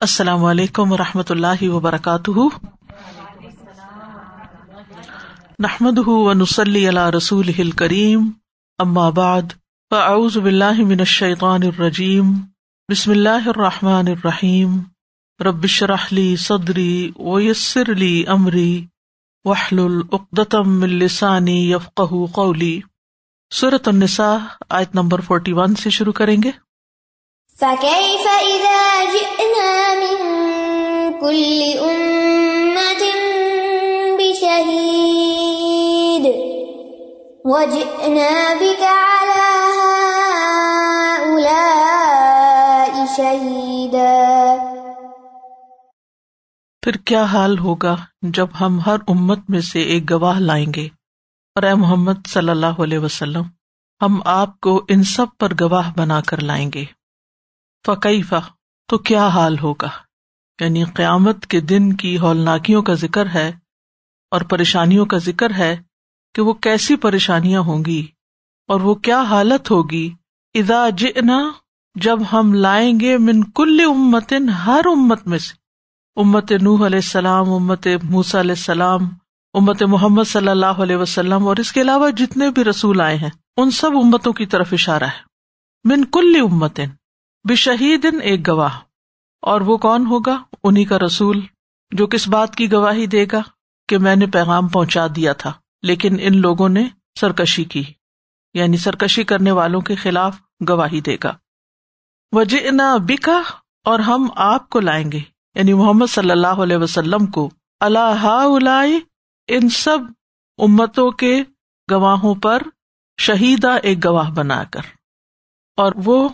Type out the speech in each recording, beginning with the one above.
السلام علیکم و رحمۃ اللہ وبرکاتہ۔ نحمد ونسلی علی رسول کریم بعد، فاعوذ باللہ من الشیطان الرجیم، بسم اللہ الرحمٰن الرحیم۔ ربش رحلی صدری ویسر علی عمری وحل العقدم السانی یفق قولی۔ صورت النساء، آیت نمبر فورٹی ون سے شروع کریں گے۔ فكيف إذا جئنا من كل أمة بشهيد وجئنا بك على هؤلاء شهيدا پھر کیا حال ہوگا جب ہم ہر امت میں سے ایک گواہ لائیں گے؟ اور اے محمد صلی اللہ علیہ وسلم، ہم آپ کو ان سب پر گواہ بنا کر لائیں گے۔ فقیفہ تو کیا حال ہوگا؟ یعنی قیامت کے دن کی ہولناکیوں کا ذکر ہے اور پریشانیوں کا ذکر ہے کہ وہ کیسی پریشانیاں ہوں گی اور وہ کیا حالت ہوگی؟ ادا جنا جب ہم لائیں گے من کل امتن، ہر امت میں سے۔ امت نوح علیہ السلام، امت موسا علیہ السلام، امت محمد صلی اللہ علیہ وسلم اور اس کے علاوہ جتنے بھی رسول آئے ہیں، ان سب امتوں کی طرف اشارہ ہے۔ من کل امتن بشہید ایک گواہ۔ اور وہ کون ہوگا؟ انہیں کا رسول جو کس بات کی گواہی دے گا کہ میں نے پیغام پہنچا دیا تھا، لیکن ان لوگوں نے سرکشی کی یعنی سرکشی کرنے والوں کے خلاف گواہی دے گا۔ وجہ نہ بکا اور ہم آپ کو لائیں گے۔ یعنی محمد صلی اللہ علیہ وسلم کو۔ اللہ ان سب امتوں کے گواہوں پر شہیدا ایک گواہ بنا کر۔ اور وہ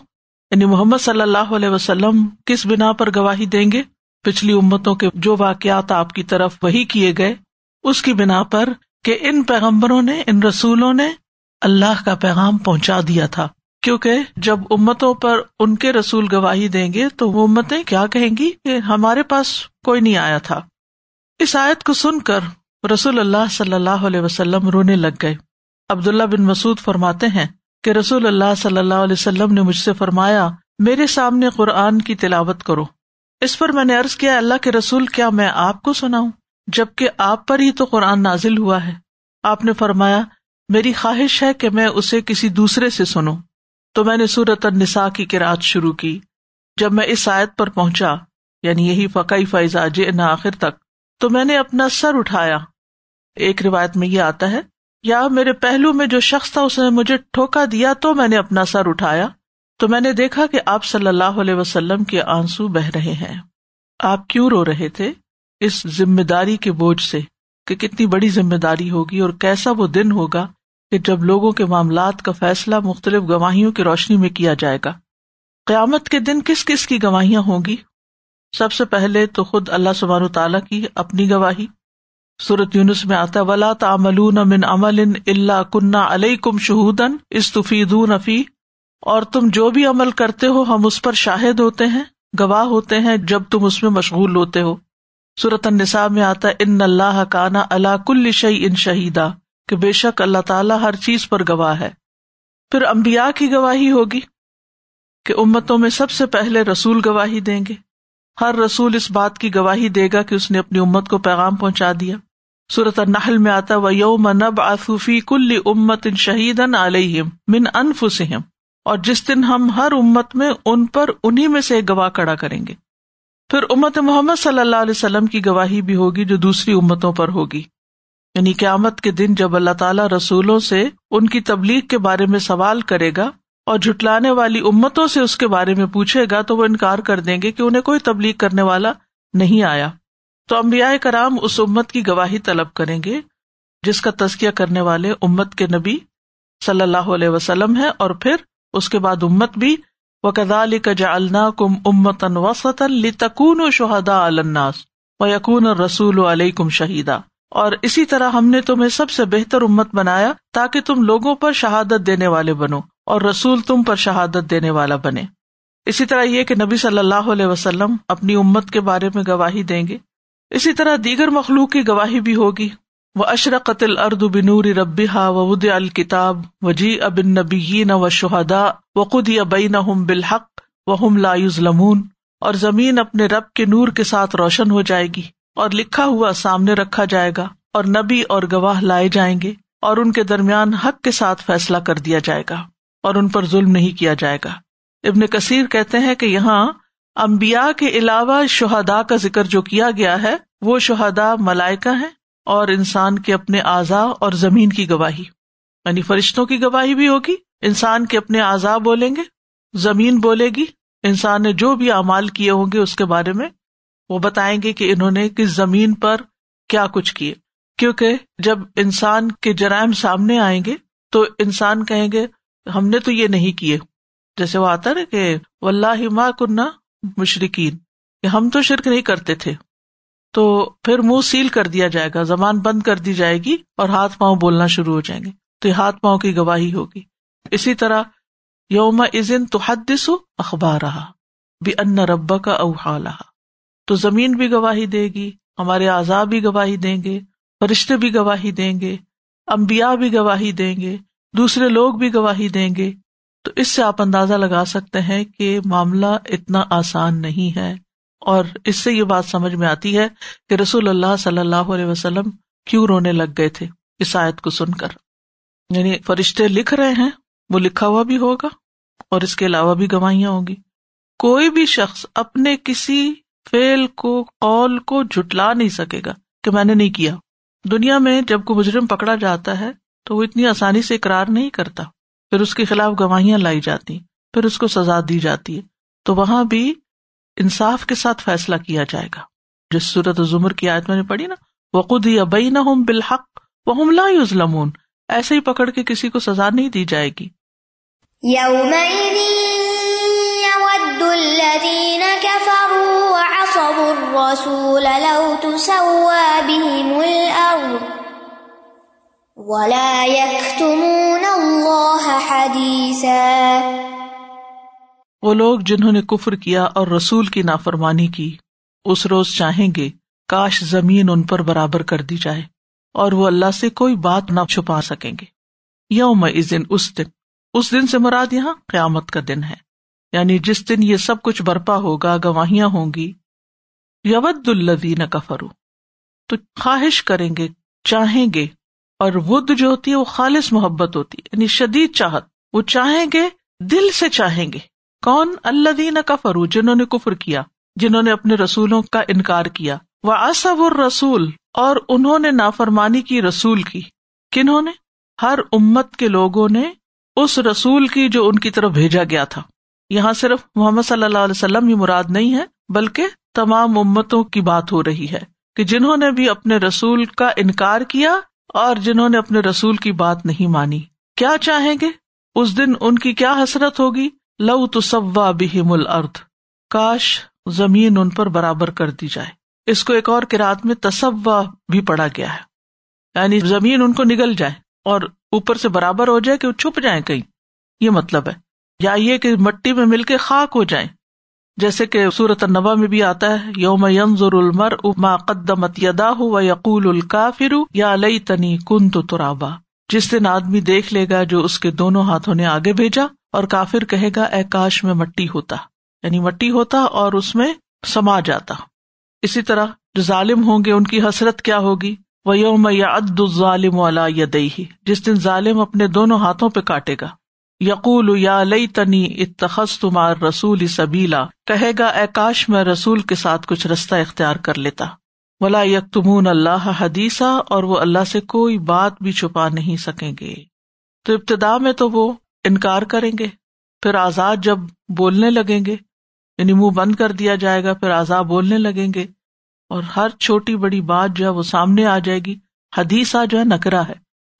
یعنی محمد صلی اللہ علیہ وسلم کس بنا پر گواہی دیں گے؟ پچھلی امتوں کے جو واقعات آپ کی طرف وہی کیے گئے، اس کی بنا پر کہ ان پیغمبروں نے، ان رسولوں نے اللہ کا پیغام پہنچا دیا تھا۔ کیونکہ جب امتوں پر ان کے رسول گواہی دیں گے تو وہ امتیں کیا کہیں گی؟ کہ ہمارے پاس کوئی نہیں آیا تھا۔ اس آیت کو سن کر رسول اللہ صلی اللہ علیہ وسلم رونے لگ گئے۔ عبداللہ بن مسعود فرماتے ہیں کہ رسول اللہ صلی اللہ علیہ وسلم نے مجھ سے فرمایا، میرے سامنے قرآن کی تلاوت کرو۔ اس پر میں نے ارض کیا، اللہ کے رسول، کیا میں آپ کو سناؤں؟ جبکہ آپ پر ہی تو قرآن نازل ہوا ہے۔ آپ نے فرمایا، میری خواہش ہے کہ میں اسے کسی دوسرے سے سنوں۔ تو میں نے سورت النساء کی کراط شروع کی۔ جب میں اس آیت پر پہنچا یعنی یہی فقی فیضا نہ آخر تک، تو میں نے اپنا سر اٹھایا۔ ایک روایت میں یہ آتا ہے یا میرے پہلو میں جو شخص تھا اس نے مجھے ٹھوکا دیا تو میں نے اپنا سر اٹھایا تو میں نے دیکھا کہ آپ صلی اللہ علیہ وسلم کے آنسو بہ رہے ہیں۔ آپ کیوں رو رہے تھے؟ اس ذمہ داری کے بوجھ سے کہ کتنی بڑی ذمہ داری ہوگی اور کیسا وہ دن ہوگا کہ جب لوگوں کے معاملات کا فیصلہ مختلف گواہیوں کی روشنی میں کیا جائے گا۔ قیامت کے دن کس کس کی گواہیاں ہوں گی؟ سب سے پہلے تو خود اللہ سبحان تعالیٰ کی اپنی گواہی سورت یونس میں آتا ولا تعملون من عمل اللہ کنہ علیہ کم شہودن استفید اور تم جو بھی عمل کرتے ہو، ہم اس پر شاہد ہوتے ہیں، گواہ ہوتے ہیں جب تم اس میں مشغول ہوتے ہو۔ سورت النساء میں آتا ان اللہ کانا اللہ کل شعی ان شہیدا کہ بے شک اللہ تعالیٰ ہر چیز پر گواہ ہے۔ پھر امبیا کی گواہی ہوگی کہ امتوں میں سب سے پہلے رسول گواہی دیں گے۔ ہر رسول اس بات کی گواہی دے گا کہ اس نے اپنی امت کو پیغام پہنچا دیا۔ صورت النحل میں آتا و یوم نب آصوفی کل امت ان شہید علیہم من انفسہم اور جس دن ہم ہر امت میں ان پر انہیں میں سے گواہ کڑا کریں گے۔ پھر امت محمد صلی اللہ علیہ وسلم کی گواہی بھی ہوگی جو دوسری امتوں پر ہوگی۔ یعنی قیامت کے دن جب اللہ تعالیٰ رسولوں سے ان کی تبلیغ کے بارے میں سوال کرے گا اور جھٹلانے والی امتوں سے اس کے بارے میں پوچھے گا تو وہ انکار کر دیں گے کہ انہیں کوئی تبلیغ کرنے والا نہیں آیا۔ تو امبیا کرام اس امت کی گواہی طلب کریں گے، جس کا تزکیہ کرنے والے امت کے نبی صلی اللہ علیہ وسلم ہے اور پھر اس کے بعد امت بھی۔ وہ کدا علی کا جا النا کم امتن وسط و شہدا الناس و یقون رسول علیہ کم شہیدا اور اسی طرح ہم نے تمہیں سب سے بہتر امت بنایا تاکہ تم لوگوں پر شہادت دینے والے بنو۔ اور رسول تم پر شہادت دینے والا بنے۔ اسی طرح یہ کہ نبی صلی اللہ علیہ وسلم اپنی امت کے بارے میں گواہی دیں گے۔ اسی طرح دیگر مخلوق کی گواہی بھی ہوگی۔ وہ اشرقت الرد بنور ربا ود الکتاب وجی ابن نبی و شہدا وقود ابئی نہ بالحق و ہم لا لمون اور زمین اپنے رب کے نور کے ساتھ روشن ہو جائے گی اور لکھا ہوا سامنے رکھا جائے گا اور نبی اور گواہ لائے جائیں گے اور ان کے درمیان حق کے ساتھ فیصلہ کر دیا جائے گا۔ اور ان پر ظلم نہیں کیا جائے گا۔ ابن کثیر کہتے ہیں کہ یہاں امبیا کے علاوہ شہدا کا ذکر جو کیا گیا ہے، وہ شہدا ملائکہ ہیں اور انسان کے اپنے اعضاء اور زمین کی گواہی۔ یعنی فرشتوں کی گواہی بھی ہوگی، انسان کے اپنے اعضاء بولیں گے، زمین بولے گی، انسان نے جو بھی اعمال کیے ہوں گے اس کے بارے میں وہ بتائیں گے کہ انہوں نے کس زمین پر کیا کچھ کیے۔ کیونکہ جب انسان کے جرائم سامنے آئیں گے تو انسان کہیں گے ہم نے تو یہ نہیں کیے۔ جیسے وہ آتا نا کہ ولہ ماں کنہ مشرقین ہم تو شرک نہیں کرتے تھے۔ تو پھر منہ سیل کر دیا جائے گا، زبان بند کر دی جائے گی اور ہاتھ پاؤں بولنا شروع ہو جائیں گے۔ تو یہ ہاتھ پاؤں کی گواہی ہوگی۔ اسی طرح یوم ازن تو حدس اخبار رہا بھی ان ربا کا اوہا رہا تو زمین بھی گواہی دے گی، ہمارے آزاد بھی گواہی دیں گے، فرشتے بھی گواہی دیں گے امبیا بھی گواہی دیں گے۔ دوسرے لوگ بھی گواہی دیں گے۔ تو اس سے آپ اندازہ لگا سکتے ہیں کہ معاملہ اتنا آسان نہیں ہے۔ اور اس سے یہ بات سمجھ میں آتی ہے کہ رسول اللہ صلی اللہ علیہ وسلم کیوں رونے لگ گئے تھے اس آیت کو سن کر۔ یعنی فرشتے لکھ رہے ہیں، وہ لکھا ہوا بھی ہوگا اور اس کے علاوہ بھی گواہیاں ہوں گی۔ کوئی بھی شخص اپنے کسی فیل کو، قول کو جٹلا نہیں سکے گا کہ میں نے نہیں کیا۔ دنیا میں جب کوئی مجرم پکڑا جاتا ہے تو وہ اتنی آسانی سے اقرار نہیں کرتا۔ پھر اس کے خلاف گواہیاں لائی جاتی، پھر اس کو سزا دی جاتی۔ ہے تو وہاں بھی انصاف کے ساتھ فیصلہ کیا جائے گا۔ جس صورت ظمر کی آیت میں نے پڑھی نا وقود یا بئی نہ ہوں بالحق وہ لا ظلمون ایسے ہی پکڑ کے کسی کو سزا نہیں دی جائے گی۔ الرسول لو تسوى بهم الأرض ولا يكتمون الله حديثا وہ لوگ جنہوں نے کفر کیا اور رسول کی نافرمانی کی، اس روز چاہیں گے، کاش زمین ان پر برابر کر دی جائے، اور وہ اللہ سے کوئی بات نہ چھپا سکیں گے۔ یوم اس دن اس دن اس دن سے مراد یہاں قیامت کا دن ہے۔ یعنی جس دن یہ سب کچھ برپا ہوگا، گواہیاں ہوں گی۔ یود الدین کفرو تو خواہش کریں گے، چاہیں گے اور ود جو ہوتی ہے وہ خالص محبت ہوتی ہے یعنی شدید چاہت۔ وہ چاہیں گے، دل سے چاہیں گے۔ کون؟ اللہ دین کفرو جنہوں نے کفر کیا، جنہوں نے اپنے رسولوں کا انکار کیا۔ وہ اصب رسول اور انہوں نے نافرمانی کی رسول کی۔ کنہوں نے؟ ہر امت کے لوگوں نے اس رسول کی جو ان کی طرف بھیجا گیا تھا۔ یہاں صرف محمد صلی اللہ علیہ وسلم یہ مراد نہیں ہے، بلکہ تمام امتوں کی بات ہو رہی ہے کہ جنہوں نے بھی اپنے رسول کا انکار کیا اور جنہوں نے اپنے رسول کی بات نہیں مانی۔ کیا چاہیں گے؟ اس دن ان کی کیا حسرت ہوگی؟ لو تصوا بہم الارض۔ کاش زمین ان پر برابر کر دی جائے۔ اس کو ایک اور کراط میں تصوا بھی پڑا گیا ہے۔ یعنی زمین ان کو نگل جائے اور اوپر سے برابر ہو جائے کہ وہ چھپ جائیں کہیں۔ یہ مطلب ہے۔ یا یہ کہ مٹی میں مل کے خاک ہو جائیں۔ جیسے کہ سورت النبا میں بھی آتا ہے، یوم ینظر المر ما قدمت یدا و یقول الکافر یا لئی تنی کن تو ترابا۔ جس دن آدمی دیکھ لے گا جو اس کے دونوں ہاتھوں نے آگے بھیجا اور کافر کہے گا، اے کاش میں مٹی ہوتا۔ یعنی مٹی ہوتا اور اس میں سما جاتا۔ اسی طرح جو ظالم ہوں گے، ان کی حسرت کیا ہوگی؟ وہ یوم یا اد ظالم والا یدئی جس دن ظالم اپنے دونوں ہاتھوں پہ کاٹے گا۔ یقول یا لئی تنی اتخص تمار رسول سبیلا۔ کہے گا، اے کاش میں رسول کے ساتھ کچھ رستہ اختیار کر لیتا۔ ولا یک تمون اللہ حدیثہ اور وہ اللہ سے کوئی بات بھی چھپا نہیں سکیں گے۔ تو ابتدا میں تو وہ انکار کریں گے، پھر آزاد جب بولنے لگیں گے یعنی منہ بند کر دیا جائے گا، پھر آزاد بولنے لگیں گے۔ اور ہر چھوٹی بڑی بات جو ہے وہ سامنے آ جائے گی۔ حدیثہ جو ہے نکرا ہے۔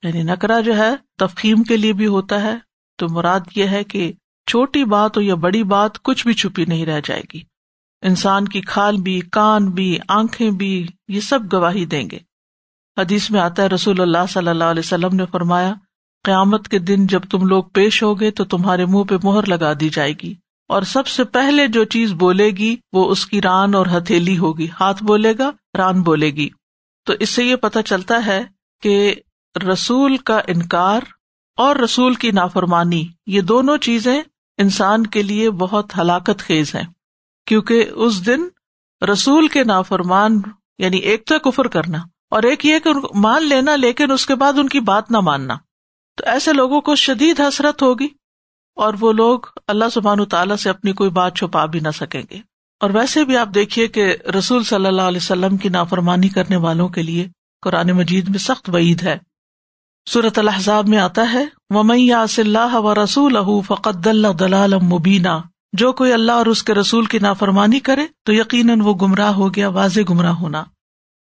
یعنی نکرا جو ہے تفہیم کے لیے بھی ہوتا ہے تو مراد یہ ہے کہ چھوٹی بات ہو یا بڑی بات، کچھ بھی چھپی نہیں رہ جائے گی۔ انسان کی کھال بھی، کان بھی، آنکھیں بھی، یہ سب گواہی دیں گے۔ حدیث میں آتا ہے، رسول اللہ صلی اللہ علیہ وسلم نے فرمایا، قیامت کے دن جب تم لوگ پیش ہوگے تو تمہارے منہ پہ مہر لگا دی جائے گی۔ اور سب سے پہلے جو چیز بولے گی، وہ اس کی ران اور ہتھیلی ہوگی۔ ہاتھ بولے گا، ران بولے گی۔ تو اس سے یہ پتا چلتا ہے کہ رسول کا انکار اور رسول کی نافرمانی، یہ دونوں چیزیں انسان کے لیے بہت ہلاکت خیز ہیں، کیونکہ اس دن رسول کے نافرمان یعنی ایک تو کفر کرنا، اور ایک یہ کہ مان لینا، لیکن اس کے بعد ان کی بات نہ ماننا۔ تو ایسے لوگوں کو شدید حسرت ہوگی، اور وہ لوگ اللہ سبحان تعالیٰ سے اپنی کوئی بات چھپا بھی نہ سکیں گے۔ اور ویسے بھی آپ دیکھیے کہ رسول صلی اللہ علیہ وسلم کی نافرمانی کرنے والوں کے لیے قرآن مجید میں سخت وعید ہے۔ صورت الحضاب میں آتا ہے اللہ و رسول فقط اللہ دلال مبینہ جو کوئی اللہ اور اس کے رسول کی نافرمانی کرے، تو یقیناً وہ گمراہ ہو گیا، واضح گمراہ ہونا۔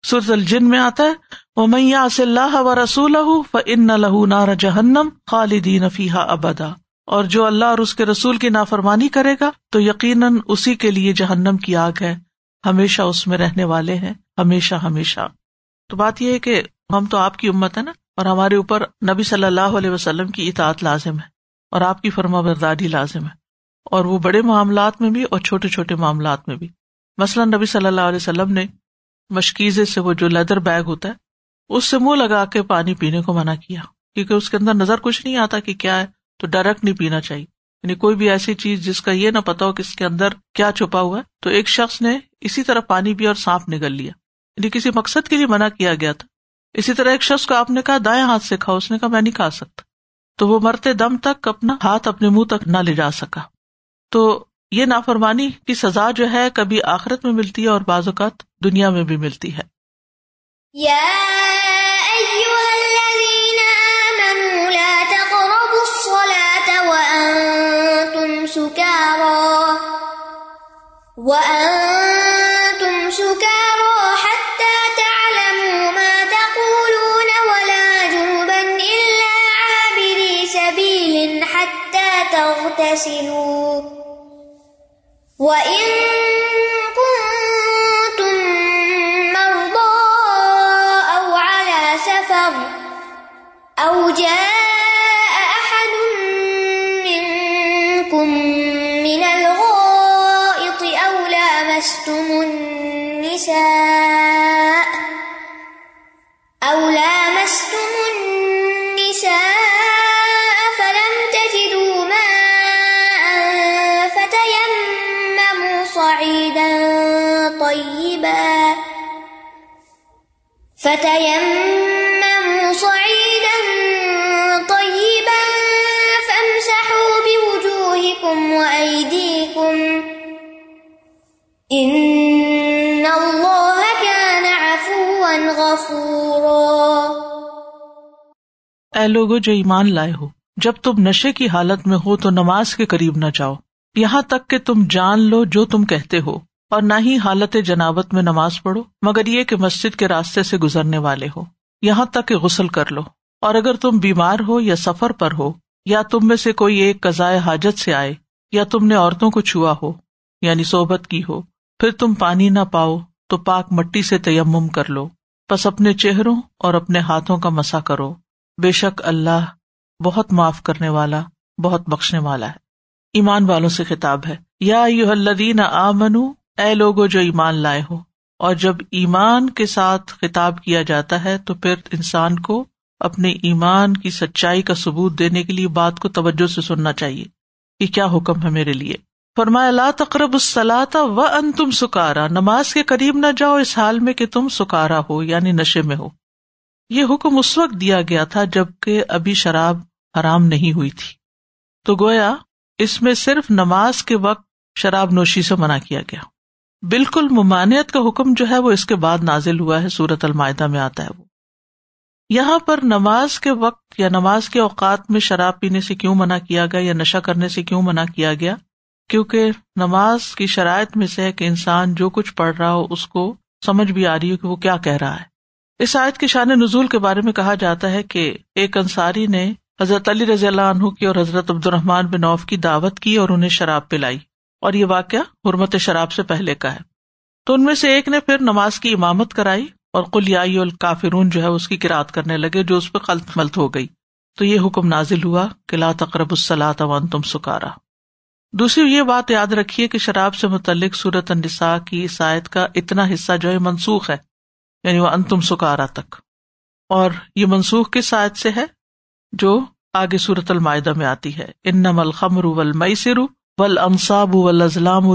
سورت الجن میں آتا ہے وہ میاں اللہ و رسول فن لہ نار جہنم خالدین فیحا ابدا اور جو اللہ اور اس کے رسول کی نافرمانی کرے گا، تو یقیناً اسی کے لیے جہنم کی آگ ہے۔ ہمیشہ اس میں رہنے والے ہیں، ہمیشہ ہمیشہ۔ تو بات یہ ہے کہ ہم تو آپ کی امت ہے نا اور ہمارے اوپر نبی صلی اللہ علیہ وسلم کی اطاعت لازم ہے اور آپ کی فرما برداری لازم ہے اور وہ بڑے معاملات میں بھی اور چھوٹے چھوٹے معاملات میں بھی۔ مثلاً نبی صلی اللہ علیہ وسلم نے مشکیزے سے وہ جو لیدر بیگ ہوتا ہے، اس سے منہ لگا کے پانی پینے کو منع کیا، کیونکہ اس کے اندر نظر کچھ نہیں آتا کہ کیا ہے، تو ڈائریکٹ نہیں پینا چاہیے۔ یعنی کوئی بھی ایسی چیز جس کا یہ نہ پتا ہو کہ اس کے اندر کیا چھپا ہوا ہے، تو ایک شخص نے اسی طرح پانی پیا اور سانپ نگل لیا۔ یعنی کسی مقصد کے لیے منع کیا گیا تھا۔ اسی طرح ایک شخص کو آپ نے کہا دائیں ہاتھ سے کھاؤ، اس نے کہا میں نہیں کھا سکتا۔ تو وہ مرتے دم تک اپنا ہاتھ اپنے منہ تک نہ لے جا سکا۔ تو یہ نافرمانی کی سزا جو ہے کبھی آخرت میں ملتی ہے اور بعض اوقات دنیا میں بھی ملتی ہے۔ وأنتم تغتسلوا. وإن فتيمموا صعيدا طيبا فامسحوا بوجوهكم وأيديكم إن الله كان عفوا غفورا اے لوگو، جو ایمان لائے ہو، جب تم نشے کی حالت میں ہو تو نماز کے قریب نہ جاؤ۔ یہاں تک کہ تم جان لو جو تم کہتے ہو۔ اور نہ ہی حالت جنابت میں نماز پڑھو، مگر یہ کہ مسجد کے راستے سے گزرنے والے ہو۔ یہاں تک کہ غسل کر لو۔ اور اگر تم بیمار ہو یا سفر پر ہو، یا تم میں سے کوئی ایک قزائے حاجت سے آئے، یا تم نے عورتوں کو چھوا ہو یعنی صحبت کی ہو، پھر تم پانی نہ پاؤ، تو پاک مٹی سے تیمم کر لو۔ بس اپنے چہروں اور اپنے ہاتھوں کا مسا کرو۔ بے شک اللہ بہت معاف کرنے والا، بہت بخشنے والا ہے۔ ایمان والوں سے خطاب ہے۔ یا یو الدین آ اے لوگو جو ایمان لائے ہو، اور جب ایمان کے ساتھ خطاب کیا جاتا ہے، تو پھر انسان کو اپنے ایمان کی سچائی کا ثبوت دینے کے لیے بات کو توجہ سے سننا چاہیے کہ کیا حکم ہے میرے لیے۔ فرمایا، لا تقرب السلاتا و ان تم سکارا۔ نماز کے قریب نہ جاؤ اس حال میں کہ تم سکارا ہو یعنی نشے میں ہو۔ یہ حکم اس وقت دیا گیا تھا جبکہ ابھی شراب حرام نہیں ہوئی تھی۔ تو گویا، اس میں صرف نماز کے وقت شراب نوشی سے منع کیا گیا۔ بالکل ممانعت کا حکم جو ہے وہ اس کے بعد نازل ہوا ہے سورت المائدہ میں آتا ہے وہ۔ یہاں پر نماز کے وقت یا نماز کے اوقات میں شراب پینے سے کیوں منع کیا گیا یا نشہ کرنے سے کیوں منع کیا گیا؟ کیونکہ نماز کی شرائط میں سے ہے کہ انسان جو کچھ پڑھ رہا ہو، اس کو سمجھ بھی آ رہی ہو کہ وہ کیا کہہ رہا ہے۔ اس آیت کے شان نزول کے بارے میں کہا جاتا ہے کہ ایک انصاری نے حضرت علی رضی اللہ عنہ کی اور حضرت عبد الرحمان بن نوف کی دعوت کی اور انہیں شراب پلائی۔ اور یہ واقعہ حرمت شراب سے پہلے کا ہے۔ تو ان میں سے ایک نے پھر نماز کی امامت کرائی اور کلیائی اور کافرون جو ہے اس کی کراط کرنے لگے جو اس پہ خلط ملت ہو گئی۔ تو یہ حکم نازل ہوا کہ لا تقرب السلاۃ ون تم سکارا۔ دوسری یہ بات یاد رکھیے کہ شراب سے متعلق صورت النساء کی عیسائیت کا اتنا حصہ جو ہے منسوخ ہے یعنی وہ انتم سکارا تک۔ اور یہ منسوخ کس آیت سے ہے؟ جو آگے صورت المائدہ میں آتی ہے۔ ان نم الخمر ول سرو ول انصاب ول ازلام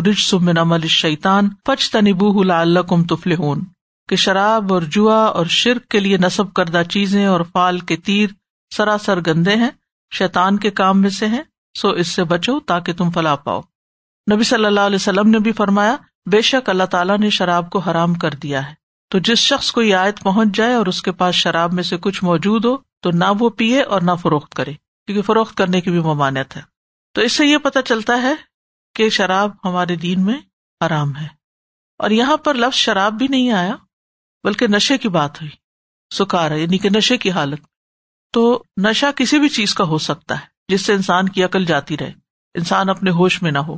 من عمل شیطان فچ تنبو لعلکم تفلحون، کہ شراب اور جوا اور شرک کے لیے نصب کردہ چیزیں اور فال کے تیر سراسر گندے ہیں، شیطان کے کام میں سے ہیں، سو اس سے بچو تاکہ تم فلاح پاؤ۔ نبی صلی اللہ علیہ وسلم نے بھی فرمایا، بے شک اللہ تعالیٰ نے شراب کو حرام کر دیا ہے۔ تو جس شخص کو یہ آیت پہنچ جائے اور اس کے پاس شراب میں سے کچھ موجود ہو، تو نہ وہ پیے اور نہ فروخت کرے، کیونکہ فروخت کرنے کی بھی ممانعت ہے۔ تو اس سے یہ پتا چلتا ہے کہ شراب ہمارے دین میں حرام ہے۔ اور یہاں پر لفظ شراب بھی نہیں آیا، بلکہ نشے کی بات ہوئی، سکار یعنی کہ نشے کی حالت۔ تو نشا کسی بھی چیز کا ہو سکتا ہے، جس سے انسان کی عقل جاتی رہے، انسان اپنے ہوش میں نہ ہو۔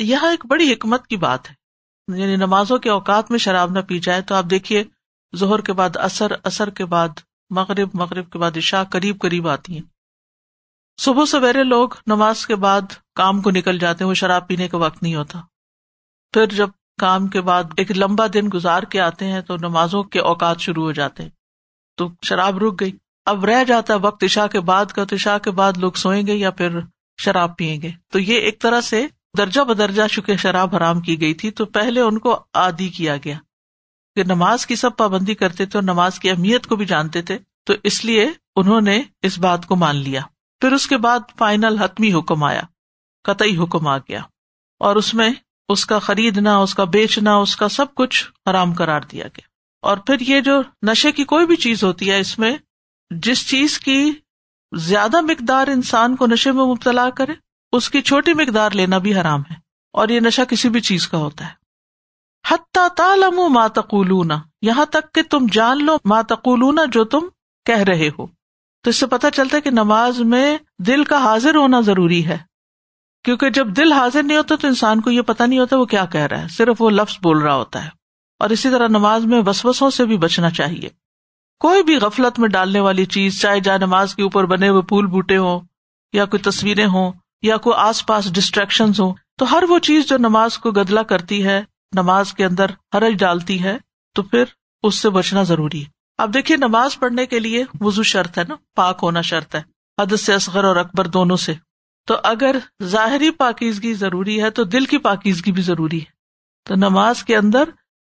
یہاں ایک بڑی حکمت کی بات ہے یعنی نمازوں کے اوقات میں شراب نہ پی جائے تو آپ دیکھیے زہر کے بعد اثر اثر کے بعد مغرب مغرب کے بعد عشاء، قریب قریب آتی ہیں۔ صبح سویرے لوگ نماز کے بعد کام کو نکل جاتے ہیں، وہ شراب پینے کا وقت نہیں ہوتا۔ پھر جب کام کے بعد ایک لمبا دن گزار کے آتے ہیں تو نمازوں کے اوقات شروع ہو جاتے ہیں۔ تو شراب رک گئی۔ اب رہ جاتا ہے وقت عشاء کے بعد کا، تو عشاء کے بعد لوگ سوئیں گے یا پھر شراب پیئیں گے۔ تو یہ ایک طرح سے درجہ بدرجہ چکے شراب حرام کی گئی تھی، تو پہلے ان کو آدی کیا گیا۔ کہ نماز کی سب پابندی کرتے تھے اور نماز کی اہمیت کو بھی جانتے تھے، تو اس لیے انہوں نے اس بات کو مان لیا۔ پھر اس کے بعد فائنل حتمی حکم آیا، قطعی حکم آ گیا اور اس میں اس کا خریدنا، اس کا بیچنا، اس کا سب کچھ حرام کرار دیا گیا۔ اور پھر یہ جو نشے کی کوئی بھی چیز ہوتی ہے اس میں، جس چیز کی زیادہ مقدار انسان کو نشے میں مبتلا کرے، اس کی چھوٹی مقدار لینا بھی حرام ہے اور یہ نشہ کسی بھی چیز کا ہوتا ہے۔ حتیٰ تالم ماتقولون یہاں تک کہ تم جان لو ماتقولون جو تم کہہ رہے ہو۔ تو اس سے پتا چلتا ہے کہ نماز میں دل کا حاضر ہونا ضروری ہے۔ کیونکہ جب دل حاضر نہیں ہوتا تو انسان کو یہ پتا نہیں ہوتا وہ کیا کہہ رہا ہے، صرف وہ لفظ بول رہا ہوتا ہے۔ اور اسی طرح نماز میں وسوسوں سے بھی بچنا چاہیے۔ کوئی بھی غفلت میں ڈالنے والی چیز، چاہے جائے نماز کے اوپر بنے ہوئے پھول بوٹے ہوں، یا کوئی تصویریں ہوں، یا کوئی آس پاس ڈسٹریکشن ہوں، تو ہر وہ چیز جو نماز کو گدلا کرتی ہے، نماز کے اندر حرج ڈالتی ہے، تو پھر اس سے بچنا ضروری ہے۔ اب دیکھیے نماز پڑھنے کے لیے وزو شرط ہے نا؟ پاک ہونا شرط ہے۔ حد سے اصغر اور اکبر دونوں سے۔ تو اگر ظاہری پاکیزگی ضروری ہے تو دل کی پاکیزگی بھی ضروری ہے۔ تو نماز کے اندر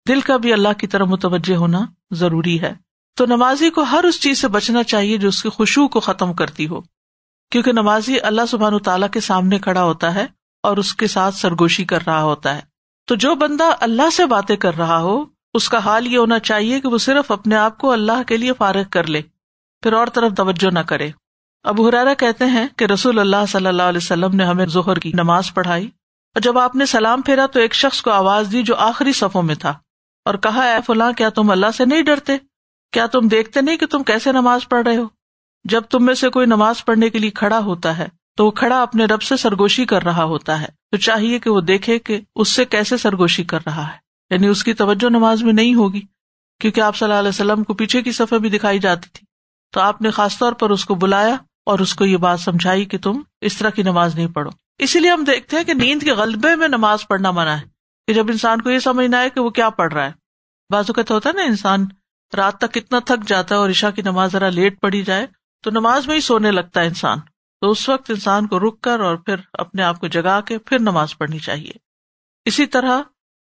دل کا بھی اللہ کی طرح متوجہ ہونا ضروری ہے۔ تو نمازی کو ہر اس چیز سے بچنا چاہیے جو اس کی خوشبو کو ختم کرتی ہو۔ کیونکہ نمازی اللہ سبحان تعالیٰ کے سامنے کھڑا ہوتا ہے اور اس کے ساتھ سرگوشی کر رہا ہوتا ہے۔ تو جو بندہ اللہ سے باتیں کر رہا ہو اس کا حال یہ ہونا چاہیے کہ وہ صرف اپنے آپ کو اللہ کے لیے فارغ کر لے، پھر اور طرف توجہ نہ کرے۔ اب حرارا کہتے ہیں کہ رسول اللہ صلی اللہ علیہ وسلم نے ہمیں ظہر کی نماز پڑھائی اور جب آپ نے سلام پھیرا تو ایک شخص کو آواز دی جو آخری صفوں میں تھا اور کہا، اے فلاں، کیا تم اللہ سے نہیں ڈرتے؟ کیا تم دیکھتے نہیں کہ تم کیسے نماز پڑھ رہے ہو؟ جب تم میں سے کوئی نماز پڑھنے کے لیے کھڑا ہوتا ہے تو وہ کھڑا اپنے رب سے سرگوشی کر رہا ہوتا ہے۔ تو چاہیے کہ وہ دیکھے کہ اس سے کیسے سرگوشی کر رہا ہے۔ یعنی اس کی توجہ نماز میں نہیں ہوگی، کیونکہ آپ صلی اللہ علیہ وسلم کو پیچھے کی سفر بھی دکھائی جاتی تھی۔ تو آپ نے خاص طور پر اس کو بلایا اور اس کو یہ بات سمجھائی کہ تم اس طرح کی نماز نہیں پڑھو۔ اسی لیے ہم دیکھتے ہیں کہ نیند کے غلبے میں نماز پڑھنا منع ہے، کہ جب انسان کو یہ سمجھنا ہے کہ وہ کیا پڑھ رہا ہے۔ بازو کہتے ہوتا ہے نا، انسان رات تک کتنا تھک جاتا ہے اور عشا کی نماز ذرا لیٹ پڑی جائے تو نماز میں ہی سونے لگتا ہے انسان۔ تو اس وقت انسان کو رک کر اور پھر اپنے آپ کو جگا کے پھر نماز پڑھنی چاہیے۔ اسی طرح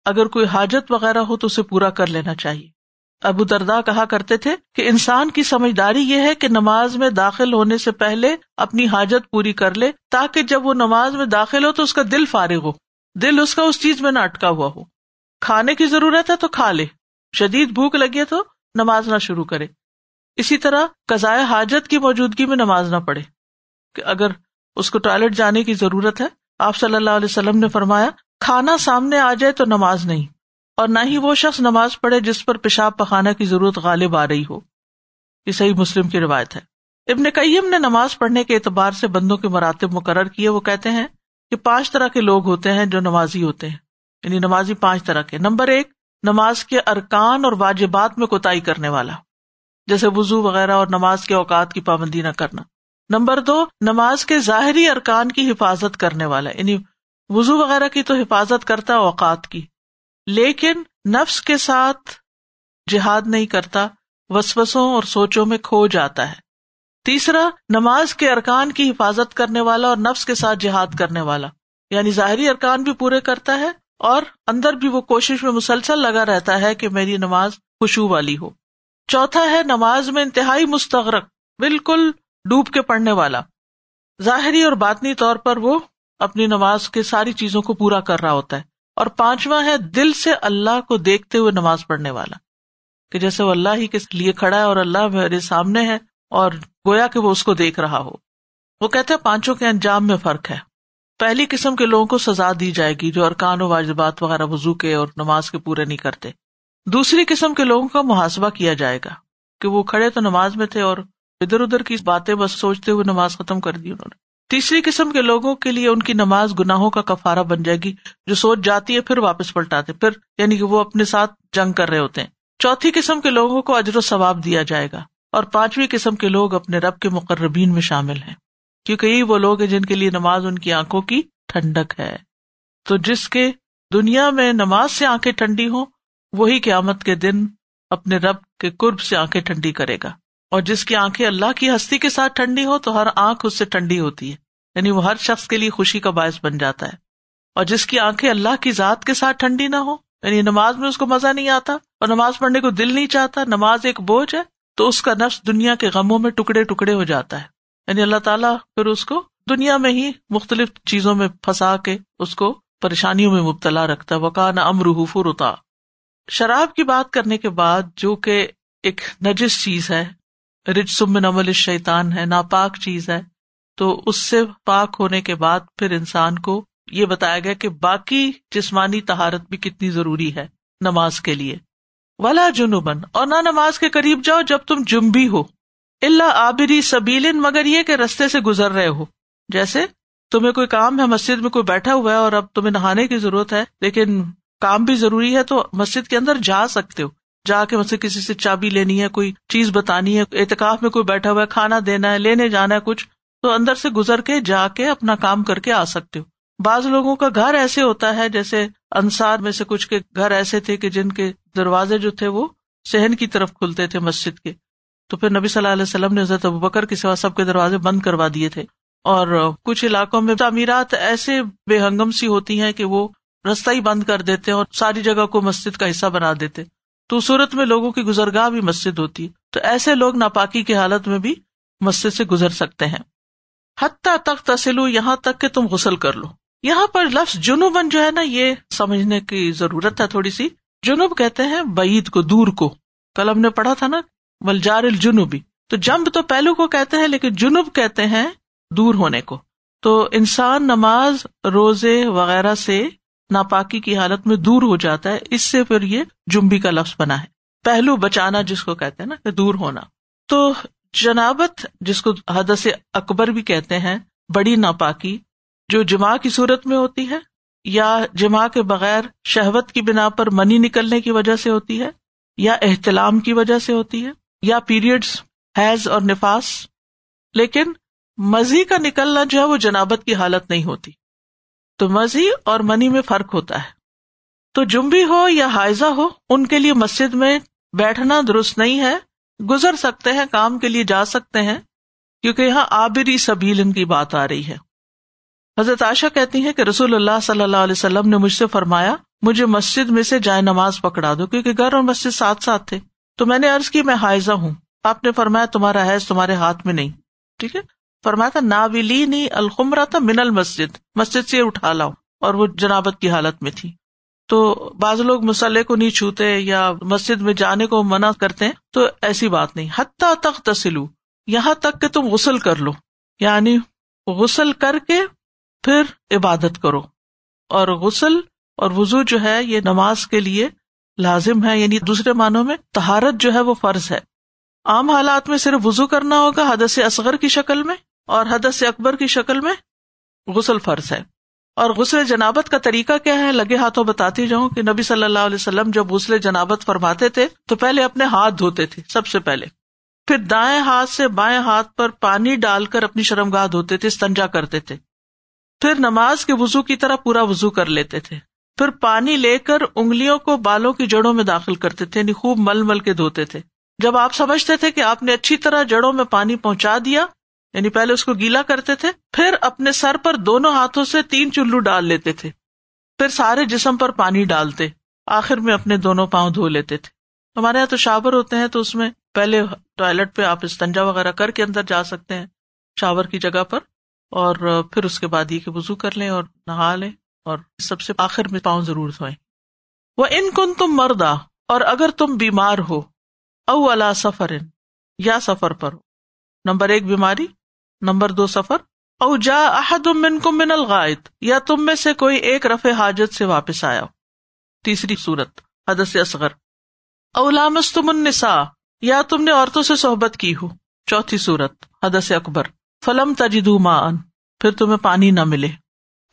اگر کوئی حاجت وغیرہ ہو تو اسے پورا کر لینا چاہیے۔ ابو دردا کہا کرتے تھے کہ انسان کی سمجھداری یہ ہے کہ نماز میں داخل ہونے سے پہلے اپنی حاجت پوری کر لے تاکہ جب وہ نماز میں داخل ہو تو اس کا دل فارغ ہو، دل اس کا اس چیز میں نہ اٹکا ہوا ہو۔ کھانے کی ضرورت ہے تو کھا لے، شدید بھوک لگی ہے تو نماز نہ شروع کرے۔ اسی طرح قزائے حاجت کی موجودگی میں نماز نہ پڑھے۔ کہ اگر اس کو ٹوائلٹ جانے کی ضرورت ہے، آپ صلی اللہ علیہ وسلم نے فرمایا کھانا سامنے آ جائے تو نماز نہیں، اور نہ ہی وہ شخص نماز پڑھے جس پر پیشاب پخانا کی ضرورت غالب آ رہی ہو۔ یہ صحیح مسلم کی روایت ہے۔ ابن کئیم نے نماز پڑھنے کے اعتبار سے بندوں کے مراتب مقرر کیے۔ وہ کہتے ہیں کہ پانچ طرح کے لوگ ہوتے ہیں جو نمازی ہوتے ہیں۔ یعنی نمازی پانچ طرح کے۔ نمبر ایک، نماز کے ارکان اور واجبات میں کوتا کرنے والا۔ جیسے وزو وغیرہ اور نماز کے اوقات کی پابندی نہ کرنا۔ نمبر دو، نماز کے ظاہری ارکان کی حفاظت کرنے والا۔ یعنی وزو وغیرہ کی تو حفاظت کرتا اوقات کی۔ لیکن نفس کے ساتھ جہاد نہیں کرتا، وسوسوں اور سوچوں میں کھو جاتا ہے۔ تیسرا، نماز کے ارکان کی حفاظت کرنے والا اور نفس کے ساتھ جہاد کرنے والا۔ یعنی ظاہری ارکان بھی پورے کرتا ہے اور اندر بھی وہ کوشش میں مسلسل لگا رہتا ہے کہ میری نماز خوشبو والی ہو۔ چوتھا ہے، نماز میں انتہائی مستغرق، بالکل ڈوب کے پڑھنے والا۔ ظاہری اور باطنی طور پر وہ اپنی نماز کے ساری چیزوں کو پورا کر رہا ہوتا ہے۔ اور پانچواں ہے دل سے اللہ کو دیکھتے ہوئے نماز پڑھنے والا۔ کہ جیسے وہ اللہ ہی کے لیے کھڑا ہے اور اللہ میرے سامنے ہے اور گویا کہ وہ اس کو دیکھ رہا ہو۔ وہ کہتے ہیں پانچوں کے انجام میں فرق ہے۔ پہلی قسم کے لوگوں کو سزا دی جائے گی جو ارکان و واجبات وغیرہ وزو کے اور نماز کے پورے نہیں کرتے۔ دوسری قسم کے لوگوں کا محاسبہ کیا جائے گا کہ وہ کھڑے تو نماز میں تھے اور ادھر ادھر کی باتیں بس سوچتے ہوئے نماز ختم کر دی انہوں نے۔ تیسری قسم کے لوگوں کے لیے ان کی نماز گناہوں کا کفارہ بن جائے گی، جو سوچ جاتی ہے پھر واپس پلٹاتے پھر یعنی کہ وہ اپنے ساتھ جنگ کر رہے ہوتے ہیں۔ چوتھی قسم کے لوگوں کو اجر و ثواب دیا جائے گا۔ اور پانچویں قسم کے لوگ اپنے رب کے مقربین میں شامل ہیں۔ کیونکہ یہی وہ لوگ ہیں جن کے لیے نماز ان کی آنکھوں کی ٹھنڈک ہے۔ تو جس کے دنیا میں نماز سے آنکھیں ٹھنڈی ہوں، وہی قیامت کے دن اپنے رب کے قرب سے آنکھیں ٹھنڈی کرے گا۔ اور جس کی آنکھیں اللہ کی ہستی کے ساتھ ٹھنڈی ہو تو ہر آنکھ اس سے ٹھنڈی ہوتی ہے۔ یعنی وہ ہر شخص کے لیے خوشی کا باعث بن جاتا ہے۔ اور جس کی آنکھیں اللہ کی ذات کے ساتھ ٹھنڈی نہ ہو یعنی نماز میں اس کو مزہ نہیں آتا اور نماز پڑھنے کو دل نہیں چاہتا، نماز ایک بوجھ ہے، تو اس کا نفس دنیا کے غموں میں ٹکڑے ٹکڑے ہو جاتا ہے۔ یعنی اللہ تعالیٰ پھر اس کو دنیا میں ہی مختلف چیزوں میں پھنسا کے اس کو پریشانیوں میں مبتلا رکھتا وکان امرح فرتا شراب کی بات کرنے کے بعد جو کہ ایک نجس چیز ہے رج سمن عمل شیطان ہے، ناپاک چیز ہے۔ تو اس سے پاک ہونے کے بعد پھر انسان کو یہ بتایا گیا کہ باقی جسمانی تہارت بھی کتنی ضروری ہے نماز کے لیے۔ ولا جنوبن اور نہ نماز کے قریب جاؤ جب تم جمبی ہو۔ اللہ آبری سبیلن مگر یہ کہ رستے سے گزر رہے ہو۔ جیسے تمہیں کوئی کام ہے، مسجد میں کوئی بیٹھا ہوا ہے اور اب تمہیں نہانے کی ضرورت ہے، لیکن کام بھی ضروری ہے، تو مسجد کے اندر جا سکتے ہو۔ جا کے مجھ سے کسی سے چابی لینی ہے، کوئی چیز بتانی ہے، اعتکاف میں کوئی بیٹھا ہوا ہے، کھانا دینا ہے، لینے جانا ہے، کچھ، تو اندر سے گزر کے جا کے اپنا کام کر کے آ سکتے ہو۔ بعض لوگوں کا گھر ایسے ہوتا ہے جیسے انصار میں سے کچھ کے گھر ایسے تھے کہ جن کے دروازے جو تھے وہ صحن کی طرف کھلتے تھے مسجد کے۔ تو پھر نبی صلی اللہ علیہ وسلم نے حضرت بکر کے سوا سب کے دروازے بند کروا دیے تھے۔ اور کچھ علاقوں میں تعمیرات ایسے بے ہنگم سی ہوتی ہیں کہ وہ رستہ ہی بند کر دیتے اور ساری جگہ کو مسجد کا حصہ بنا دیتے۔ تو صورت میں لوگوں کی گزرگاہ بھی مسجد ہوتی تو ایسے لوگ ناپاکی کی حالت میں بھی مسجد سے گزر سکتے ہیں۔ حتیٰ تک تسلو یہاں تک کہ تم غسل کر لو۔ یہاں پر لفظ جنوبن جو ہے نا، یہ سمجھنے کی ضرورت ہے تھوڑی سی۔ جنوب کہتے ہیں بعید کو، دور کو۔ کل ہم نے پڑھا تھا نا ولجار الجنوبی۔ تو جمب تو پہلو کو کہتے ہیں، لیکن جنوب کہتے ہیں دور ہونے کو۔ تو انسان نماز، روزے وغیرہ سے ناپاکی کی حالت میں دور ہو جاتا ہے، اس سے پھر یہ جمبی کا لفظ بنا ہے۔ پہلو بچانا جس کو کہتے ہیں نا، کہ دور ہونا۔ تو جنابت، جس کو حدث اکبر بھی کہتے ہیں، بڑی ناپاکی جو جمع کی صورت میں ہوتی ہے یا جمع کے بغیر شہوت کی بنا پر منی نکلنے کی وجہ سے ہوتی ہے یا احتلام کی وجہ سے ہوتی ہے یا پیریڈس حیض اور نفاس۔ لیکن مزی کا نکلنا جو ہے وہ جنابت کی حالت نہیں ہوتی۔ تو مزی اور منی میں فرق ہوتا ہے۔ تو جمبی ہو یا حائزہ ہو، ان کے لیے مسجد میں بیٹھنا درست نہیں ہے۔ گزر سکتے ہیں، کام کے لیے جا سکتے ہیں، کیونکہ یہاں آبری سبیل ان کی بات آ رہی ہے۔ حضرت عاشا کہتی ہے کہ رسول اللہ صلی اللہ علیہ وسلم نے مجھ سے فرمایا، مجھے مسجد میں سے جائے نماز پکڑا دو، کیونکہ گھر اور مسجد ساتھ ساتھ تھے۔ تو میں نے ارض کی، میں حائزہ ہوں۔ آپ نے فرمایا، تمہارا حیض تمہارے ہاتھ میں نہیں۔ ٹھیک ہے؟ فرمایا تھا ناولی نی الخمرا تھا من المسجد، مسجد سے اٹھا لاؤ۔ اور وہ جنابت کی حالت میں تھی۔ تو بعض لوگ مسلح کو نہیں چھوتے یا مسجد میں جانے کو منع کرتے ہیں، تو ایسی بات نہیں۔ حتیٰ تک تسلو یہاں تک کہ تم غسل کر لو۔ یعنی غسل کر کے پھر عبادت کرو۔ اور غسل اور وزو جو ہے، یہ نماز کے لیے لازم ہے۔ یعنی دوسرے معنوں میں تہارت جو ہے، وہ فرض ہے۔ عام حالات میں صرف وزو کرنا ہوگا حدث اصغر کی شکل میں اور حدث اکبر کی شکل میں غسل فرض ہے۔ اور غسل جنابت کا طریقہ کیا ہے؟ لگے ہاتھوں بتاتی جاؤں کہ نبی صلی اللہ علیہ وسلم جب غسل جنابت فرماتے تھے تو پہلے اپنے ہاتھ دھوتے تھے، سب سے پہلے۔ پھر دائیں ہاتھ سے بائیں ہاتھ پر پانی ڈال کر اپنی شرم گاہ دھوتے تھے، استنجا کرتے تھے۔ پھر نماز کے وزو کی طرح پورا وزو کر لیتے تھے۔ پھر پانی لے کر انگلیوں کو بالوں کی جڑوں میں داخل کرتے تھے یعنی خوب مل مل کے دھوتے تھے۔ جب آپ سمجھتے تھے کہ آپ نے اچھی طرح جڑوں میں پانی پہنچا دیا یعنی پہلے اس کو گیلا کرتے تھے، پھر اپنے سر پر دونوں ہاتھوں سے تین چلو ڈال لیتے تھے۔ پھر سارے جسم پر پانی ڈالتے، آخر میں اپنے دونوں پاؤں دھو لیتے تھے۔ ہمارے یہاں تو شاور ہوتے ہیں تو اس میں پہلے ٹوائلٹ پہ آپ استنجا وغیرہ کر کے اندر جا سکتے ہیں، شاور کی جگہ پر، اور پھر اس کے بعد یہ کہ وزو کر لیں اور نہا لیں، اور سب سے آخر میں پاؤں ضرور دھوئیں۔ وہ ان کن تم مردا اور اگر تم بیمار ہو، او اللہ سفر یا سفر پر ہو۔ نمبر ایک بیماری نمبر دو سفر، او جا احد من کو من الغائط، یا تم میں سے کوئی ایک رفع حاجت سے واپس آیا۔ تیسری صورت، حدث اصغر۔ او لامستم النساء، یا تم نے عورتوں سے صحبت کی ہو۔ چوتھی صورت، حدث اکبر۔ فلم تجدو مان پھر تمہیں پانی نہ ملے۔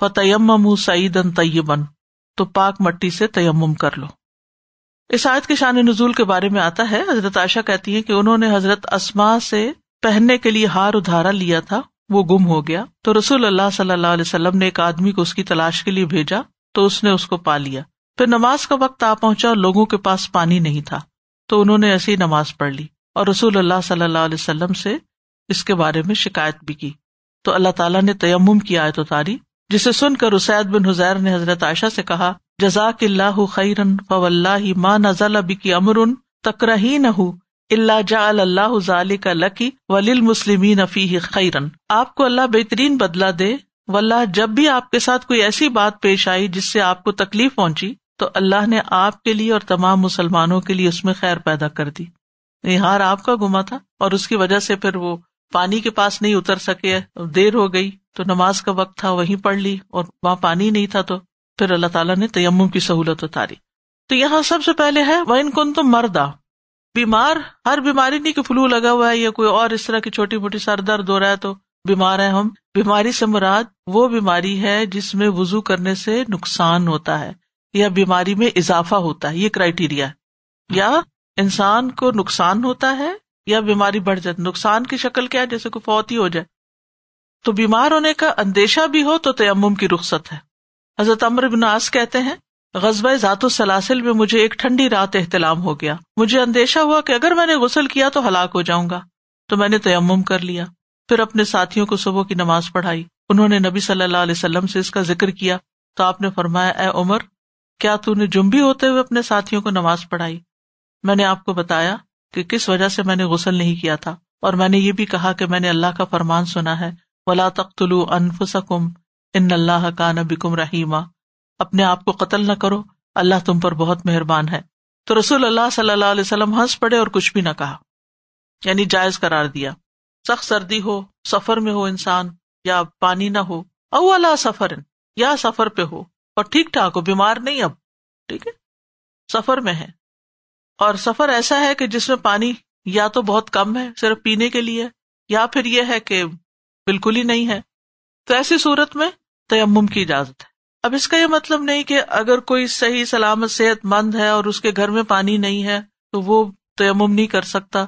فتیم سعید طیبن، تو پاک مٹی سے تیمم کر لو۔ اس آیت کے شان نزول کے بارے میں آتا ہے، حضرت عائشہ کہتی ہے کہ انہوں نے حضرت اسما سے پہننے کے لیے ہار ادھارا لیا تھا، وہ گم ہو گیا۔ تو رسول اللہ صلی اللہ علیہ وسلم نے ایک آدمی کو اس کی تلاش کے لیے بھیجا، تو اس نے اس کو پا لیا۔ پھر نماز کا وقت آ پہنچا اور لوگوں کے پاس پانی نہیں تھا۔ تو انہوں نے ایسی نماز پڑھ لی اور رسول اللہ صلی اللہ علیہ وسلم سے اس کے بارے میں شکایت بھی کی۔ تو اللہ تعالیٰ نے تیمم کی آیت اتاری، جسے سن کر اسید بن حزیر نے حضرت عائشہ سے کہا، جزاک اللہ خیرن فو اللہ ماں نزل ابی کی امر تکرہ نہ اللہ جا اللہ ظال کا لکی ولیل مسلم افی خیرن۔ آپ کو اللہ بہترین بدلا دے۔ ولہ جب بھی آپ کے ساتھ کوئی ایسی بات پیش آئی جس سے آپ کو تکلیف پہنچی، تو اللہ نے آپ کے لیے اور تمام مسلمانوں کے لیے اس میں خیر پیدا کر دی۔ یہ ہار آپ کا گما تھا اور اس کی وجہ سے پھر وہ پانی کے پاس نہیں اتر سکے، دیر ہو گئی۔ تو نماز کا وقت تھا، وہیں پڑھ لی اور وہاں پانی نہیں تھا، تو پھر اللہ تعالیٰ نے تیمم کی سہولت اتاری۔ تو یہاں سب سے پہلے ہے وہ ان کن تو مردا۔ بیمار، ہر بیماری نہیں کہ فلو لگا ہوا ہے یا کوئی اور اس طرح کی چھوٹی موٹی سر درد ہو رہا ہے تو بیمار ہے ہم۔ بیماری سے مراد وہ بیماری ہے جس میں وزو کرنے سے نقصان ہوتا ہے یا بیماری میں اضافہ ہوتا ہے، یہ کرائٹیریا ہے۔ یا انسان کو نقصان ہوتا ہے یا بیماری بڑھ جاتی نقصان کی شکل کیا جیسے کوئی فوت ہی ہو جائے۔ تو بیمار ہونے کا اندیشہ بھی ہو تو تیمم کی رخصت ہے۔ حضرت امر بناس کہتے ہیں غزبۂ ذات السلاسل میں مجھے ایک ٹھنڈی رات احتلام ہو گیا۔ مجھے اندیشہ ہوا کہ اگر میں نے غسل کیا تو ہلاک ہو جاؤں گا۔ تو میں نے تیمم کر لیا۔ پھر اپنے ساتھیوں کو صبح کی نماز پڑھائی۔ انہوں نے نبی صلی اللہ علیہ وسلم سے اس کا ذکر کیا۔ تو آپ نے فرمایا، اے عمر، کیا تو نے جمبی ہوتے ہوئے اپنے ساتھیوں کو نماز پڑھائی؟ میں نے آپ کو بتایا کہ کس وجہ سے میں نے غسل نہیں کیا تھا۔ اور میں نے یہ بھی کہا کہ میں نے اللہ کا فرمان سنا ہے، ولا تختلو انفسکم ان اللہ کا نبکم رحیمہ اپنے آپ کو قتل نہ کرو، اللہ تم پر بہت مہربان ہے۔ تو رسول اللہ صلی اللہ علیہ وسلم ہنس پڑے اور کچھ بھی نہ کہا یعنی جائز قرار دیا۔ سخت سردی ہو، سفر میں ہو انسان، یا پانی نہ ہو او اللہ سفر یا سفر پہ ہو، اور ٹھیک ٹھاک ہو، بیمار نہیں اب۔ ٹھیک ہے؟ سفر میں ہے۔ اور سفر ایسا ہے کہ جس میں پانی یا تو بہت کم ہے صرف پینے کے لیے، یا پھر یہ ہے کہ بالکل ہی نہیں ہے۔ تو ایسی صورت میں تیمم کی اجازت ہے۔ اب اس کا یہ مطلب نہیں کہ اگر کوئی صحیح سلامت صحت مند ہے اور اس کے گھر میں پانی نہیں ہے تو وہ تیمم نہیں کر سکتا۔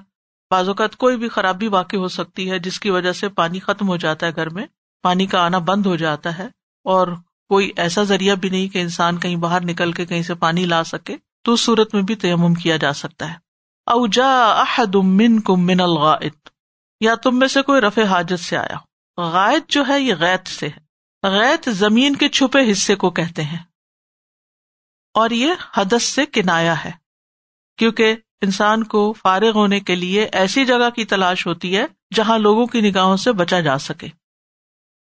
بعض اوقات کوئی بھی خرابی واقع ہو سکتی ہے جس کی وجہ سے پانی ختم ہو جاتا ہے گھر میں، پانی کا آنا بند ہو جاتا ہے اور کوئی ایسا ذریعہ بھی نہیں کہ انسان کہیں باہر نکل کے کہیں سے پانی لا سکے تو اس صورت میں بھی تیمم کیا جا سکتا ہے۔ اوجا احد من کم من الغائط، یا تم میں سے کوئی رفع حاجت سے آیا۔ غائط جو ہے یہ غیت سے ہے۔ غیت زمین کے چھپے حصے کو کہتے ہیں۔ اور یہ حدث سے کنایا ہے، کیونکہ انسان کو فارغ ہونے کے لیے ایسی جگہ کی تلاش ہوتی ہے جہاں لوگوں کی نگاہوں سے بچا جا سکے۔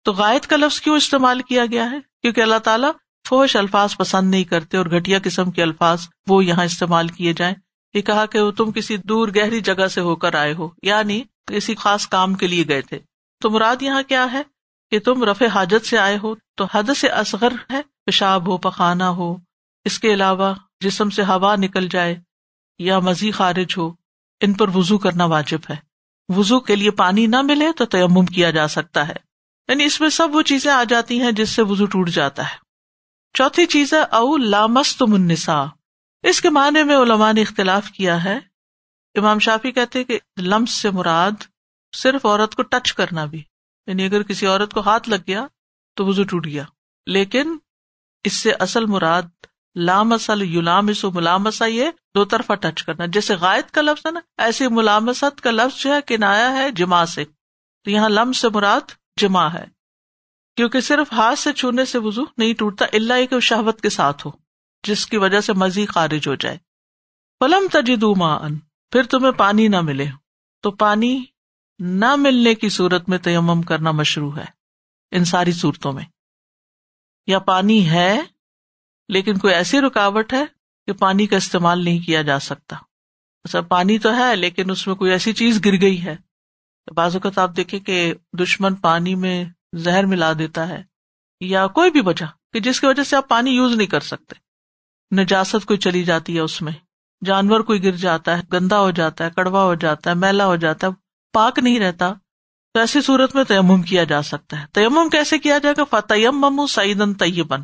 تو غائط کا لفظ کیوں استعمال کیا گیا ہے؟ کیونکہ اللہ تعالیٰ فوش الفاظ پسند نہیں کرتے اور گٹیا قسم کے الفاظ وہ یہاں استعمال کیے جائیں۔ یہ کہا کہ تم کسی دور گہری جگہ سے ہو کر آئے ہو یعنی کسی خاص کام کے لیے گئے تھے۔ تو مراد یہاں کیا ہے؟ کہ تم رف حاجت سے آئے ہو تو حد سے اصغر ہے، پیشاب ہو پخانا ہو۔ اس کے علاوہ جسم سے ہوا نکل جائے یا مزی خارج ہو، ان پر وزو کرنا واجب ہے۔ وزو کے لیے پانی نہ ملے تو تیمم کیا جا سکتا ہے۔ یعنی اس میں سب وہ چیزیں آ جاتی ہیں جس سے وزو ٹوٹ جاتا ہے۔ چوتھی چیز ہے، او لامست منسا اس کے معنی میں علماء نے اختلاف کیا ہے۔ امام شافی کہتے کہ لمس سے مراد صرف عورت کو ٹچ کرنا بھی۔ یعنی اگر کسی عورت کو ہاتھ لگ گیا تو وزو ٹوٹ گیا۔ لیکن اس سے اصل مراد لام اصل یولام ملامسا یہ دو طرفہ ٹچ کرنا۔ جیسے غائط کا لفظ ہے نا ایسی ملامست کا لفظ جو ہے کنایا ہے جمع سے۔ تو یہاں لم سے مراد جمع ہے۔ کیونکہ صرف ہاتھ سے چھونے سے وزو نہیں ٹوٹتا اللہ کہ شہوت کے ساتھ ہو، جس کی وجہ سے مزید خارج ہو جائے۔ پلم تجدو مان پھر تمہیں پانی نہ ملے۔ تو پانی نہ ملنے کی صورت میں تیمم کرنا مشروع ہے ان ساری صورتوں میں۔ یا پانی ہے، لیکن کوئی ایسی رکاوٹ ہے کہ پانی کا استعمال نہیں کیا جا سکتا۔ اچھا پانی تو ہے، لیکن اس میں کوئی ایسی چیز گر گئی ہے۔ بعض اوقات آپ دیکھیں کہ دشمن پانی میں زہر ملا دیتا ہے، یا کوئی بھی وجہ کہ جس کی وجہ سے آپ پانی یوز نہیں کر سکتے۔ نجاست کوئی چلی جاتی ہے اس میں، جانور کوئی گر جاتا ہے، گندا ہو جاتا ہے، کڑوا ہو جاتا ہے، میلا ہو جاتا ہے۔ پاک نہیں رہتا تو ایسی صورت میں تیمم کیا جا سکتا ہے۔ تیمم کیسے کیا جائے گا؟ فتیم سعیدن طیبن۔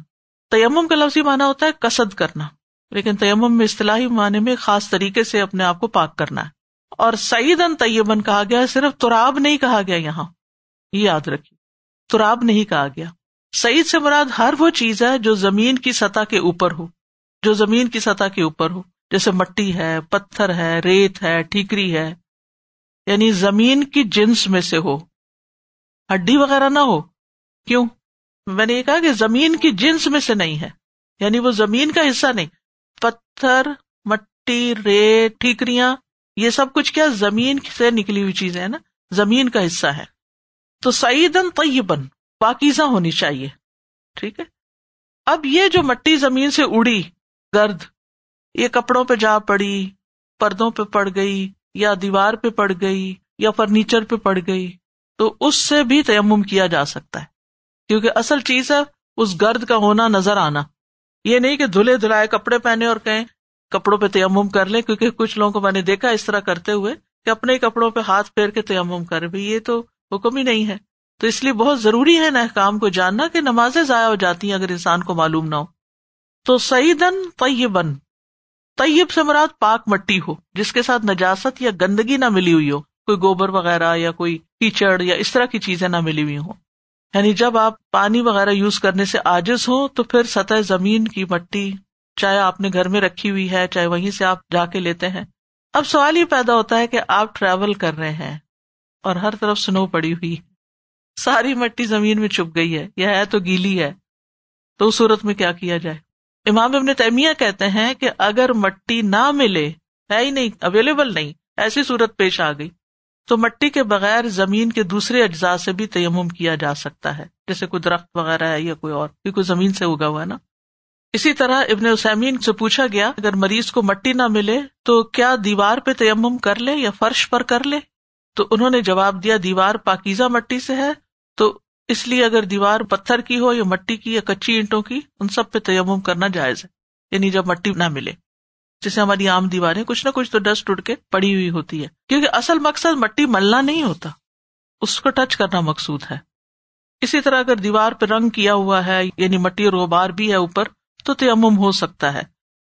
تیمم کا لفظی مانا ہوتا ہے کسد کرنا۔ لیکن تیمم میں اصطلاحی معنی میں خاص طریقے سے اپنے آپ کو پاک کرنا ہے۔ اور سعیدن طیبن کہا گیا صرف تراب نہیں کہا گیا یہاں۔ یہ یاد رکھیے، تراب نہیں کہا گیا۔ سعید سے مراد ہر وہ چیز ہے جو زمین کی سطح کے اوپر ہو۔ جو زمین کی سطح کے اوپر ہو۔ جیسے مٹی ہے، پتھر ہے، ریت ہے، ٹھیکری ہے۔ یعنی زمین کی جنس میں سے ہو۔ ہڈی وغیرہ نہ ہو۔ کیوں؟ میں نے یہ کہا کہ زمین کی جنس میں سے نہیں ہے۔ یعنی وہ زمین کا حصہ نہیں۔ پتھر، مٹی، ریت، ٹھیکریاں، یہ سب کچھ کیا زمین سے نکلی ہوئی چیزیں نا؟ زمین کا حصہ ہے۔ تو سعیدن طیبن پاکیزہ ہونی چاہیے۔ ٹھیک ہے؟ اب یہ جو مٹی زمین سے اڑی، گرد، یہ کپڑوں پہ جا پڑی، پردوں پہ پڑ گئی یا دیوار پہ پڑ گئی یا فرنیچر پہ پڑ گئی، تو اس سے بھی تیمم کیا جا سکتا ہے۔ کیونکہ اصل چیز ہے اس گرد کا ہونا نظر آنا۔ یہ نہیں کہ دھلے دھلائے کپڑے پہنے اور کہیں کپڑوں پہ تیمم کر لیں، کیونکہ کچھ لوگوں کو میں نے دیکھا اس طرح کرتے ہوئے کہ اپنے ہی کپڑوں پہ ہاتھ پھیر کے تیمم کر بھی یہ تو حکم ہی نہیں ہے۔ تو اس لیے بہت ضروری ہے نا کام کو جاننا کہ نمازیں ضائع ہو جاتی ہیں اگر انسان کو معلوم نہ ہو۔ تو سعیدن طیبن طیب سے مراد پاک مٹی ہو، جس کے ساتھ نجاست یا گندگی نہ ملی ہوئی ہو، کوئی گوبر وغیرہ یا کوئی کیچڑ یا اس طرح کی چیزیں نہ ملی ہوئی ہوں۔ یعنی جب آپ پانی وغیرہ یوز کرنے سے آجز ہوں، تو پھر سطح زمین کی مٹی چاہے آپ نے گھر میں رکھی ہوئی ہے، چاہے وہیں سے آپ جا کے لیتے ہیں۔ اب سوال یہ پیدا ہوتا ہے کہ آپ ٹریول کر رہے ہیں اور ہر طرف سنو پڑی ہوئی، ساری مٹی زمین میں چھپ گئی ہے یا ہے تو گیلی ہے، تو اس صورت میں کیا کیا جائے؟ امام ابن تیمیہ کہتے ہیں کہ اگر مٹی نہ ملے، ہے ہی نہیں اویلیبل نہیں، ایسی صورت پیش آ گئی۔ تو مٹی کے بغیر زمین کے دوسرے اجزاء سے بھی تیمم کیا جا سکتا ہے، جیسے کوئی درخت وغیرہ ہے یا کوئی اور کیونکہ زمین سے اگا ہوا ہے نا۔ اسی طرح ابن اسامین سے پوچھا گیا، اگر مریض کو مٹی نہ ملے، تو کیا دیوار پہ تیمم کر لے یا فرش پر کر لے؟ تو انہوں نے جواب دیا، دیوار پاکیزہ مٹی سے ہے، تو اس لیے اگر دیوار پتھر کی ہو یا مٹی کی یا کچی اینٹوں کی، ان سب پہ تیمم کرنا جائز ہے۔ یعنی جب مٹی نہ ملے۔ جیسے ہماری عام دیواریں کچھ نہ کچھ تو ڈسٹ اڑ کے پڑی ہوئی ہوتی ہے کیونکہ اصل مقصد مٹی ملنا نہیں ہوتا۔ اس کو ٹچ کرنا مقصود ہے۔ اسی طرح اگر دیوار پہ رنگ کیا ہوا ہے یعنی مٹی اور غبار بھی ہے اوپر، تو تیمم ہو سکتا ہے۔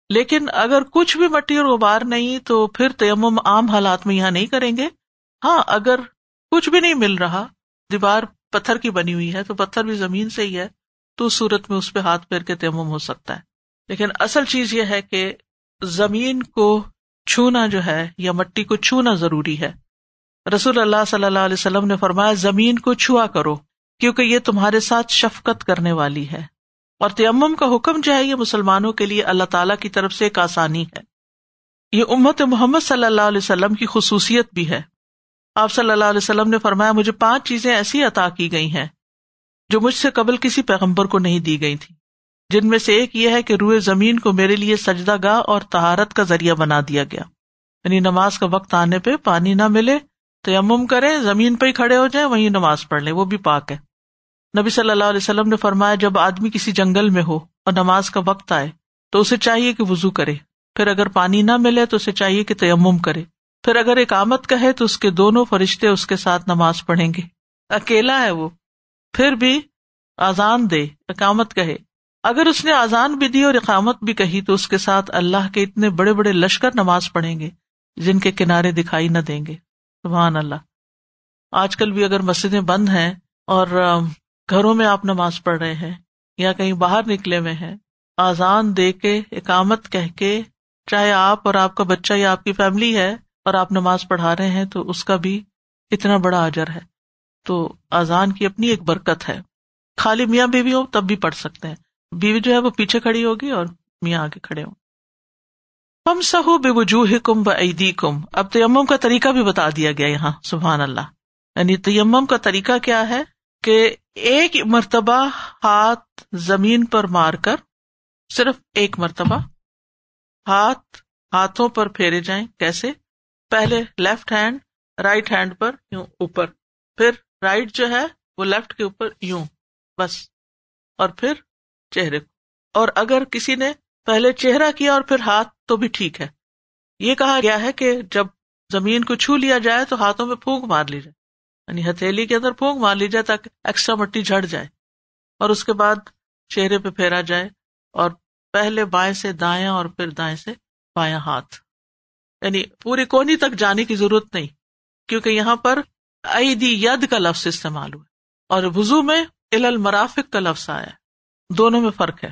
لیکن اگر کچھ بھی مٹی اور غبار نہیں، تو پھر تیمم عام حالات میں یہاں نہیں کریں گے۔ ہاں اگر کچھ بھی نہیں مل رہا، دیوار پتھر کی بنی ہوئی ہے تو پتھر بھی زمین سے ہی ہے، تو اس صورت میں اس پہ ہاتھ پھیر کے تیمم ہو سکتا ہے۔ لیکن اصل چیز یہ ہے کہ زمین کو چھونا جو ہے یا مٹی کو چھونا ضروری ہے۔ رسول اللہ صلی اللہ علیہ وسلم نے فرمایا، زمین کو چھوا کرو، کیونکہ یہ تمہارے ساتھ شفقت کرنے والی ہے۔ اور تیمم کا حکم جو ہے، یہ مسلمانوں کے لیے اللہ تعالیٰ کی طرف سے ایک آسانی ہے۔ یہ امت محمد صلی اللہ علیہ وسلم کی خصوصیت بھی ہے۔ آپ صلی اللہ علیہ وسلم نے فرمایا، مجھے پانچ چیزیں ایسی عطا کی گئی ہیں جو مجھ سے قبل کسی پیغمبر کو نہیں دی گئی تھی جن میں سے ایک یہ ہے کہ روئے زمین کو میرے لیے سجدہ گاہ اور تہارت کا ذریعہ بنا دیا گیا۔ یعنی نماز کا وقت آنے پہ پانی نہ ملے تو یمم کرے زمین پہ ہی کھڑے ہو جائیں، وہیں نماز پڑھ لیں، وہ بھی پاک ہے۔ نبی صلی اللہ علیہ وسلم نے فرمایا، جب آدمی کسی جنگل میں ہو اور نماز کا وقت آئے تو اسے چاہیے کہ وزو کرے، پھر اگر پانی نہ ملے تو اسے چاہیے کہ تیمم کرے۔ پھر اگر ایک آمد کہے تو اس کے دونوں فرشتے اس کے ساتھ نماز پڑھیں گے۔ اکیلا ہے وہ، پھر بھی آزان دے، اقامت کہے اگر اس نے آزان بھی دی اور اقامت بھی کہی تو اس کے ساتھ اللہ کے اتنے بڑے بڑے لشکر نماز پڑھیں گے جن کے کنارے دکھائی نہ دیں گے۔ سبحان اللہ۔ آج کل بھی اگر مسجدیں بند ہیں اور گھروں میں آپ نماز پڑھ رہے ہیں یا کہیں باہر نکلے ہوئے ہیں آزان دے کے، اقامت کہہ کے، چاہے آپ اور آپ کا بچہ یا آپ کی فیملی ہے اور آپ نماز پڑھا رہے ہیں تو اس کا بھی اتنا بڑا اجر ہے۔ تو اذان کی اپنی ایک برکت ہے۔ خالی میاں بیوی ہو تب بھی پڑھ سکتے ہیں۔ بیوی جو ہے وہ پیچھے کھڑی ہوگی اور میاں آگے کھڑے ہوں۔ ہم سہو بے وجوہ کم و عیدی کم اب تیمم کا طریقہ بھی بتا دیا گیا یہاں، سبحان اللہ۔ یعنی تیمم کا طریقہ کیا ہے کہ ایک مرتبہ ہاتھ زمین پر مار کر صرف ایک مرتبہ ہاتھ ہاتھوں پر پھیرے جائیں۔ کیسے؟ پہلے لیفٹ ہینڈ رائٹ ہینڈ پر، یوں اوپر۔ پھر رائٹ جو ہے وہ لیفٹ کے اوپر یوں، بس۔ اور پھر چہرے کو۔ اور اگر کسی نے پہلے چہرہ کیا اور پھر ہاتھ، تو بھی ٹھیک ہے۔ یہ کہا گیا ہے کہ جب زمین کو چھو لیا جائے تو ہاتھوں میں پھونک مار لی جائے۔ یعنی ہتھیلی کے اندر پھونک مار لی جائے تاکہ ایکسٹرا مٹی جھڑ جائے۔ اور اس کے بعد چہرے پہ پھیرا جائے۔ اور پہلے بائیں سے دائیں اور پھر دائیں سے بایاں ہاتھ۔ یعنی پوری کونی تک جانے کی ضرورت نہیں، کیونکہ یہاں پر عیدی ید کا لفظ استعمال ہوا اور وزو میں ال المرافق کا لفظ آیا دونوں میں فرق ہے۔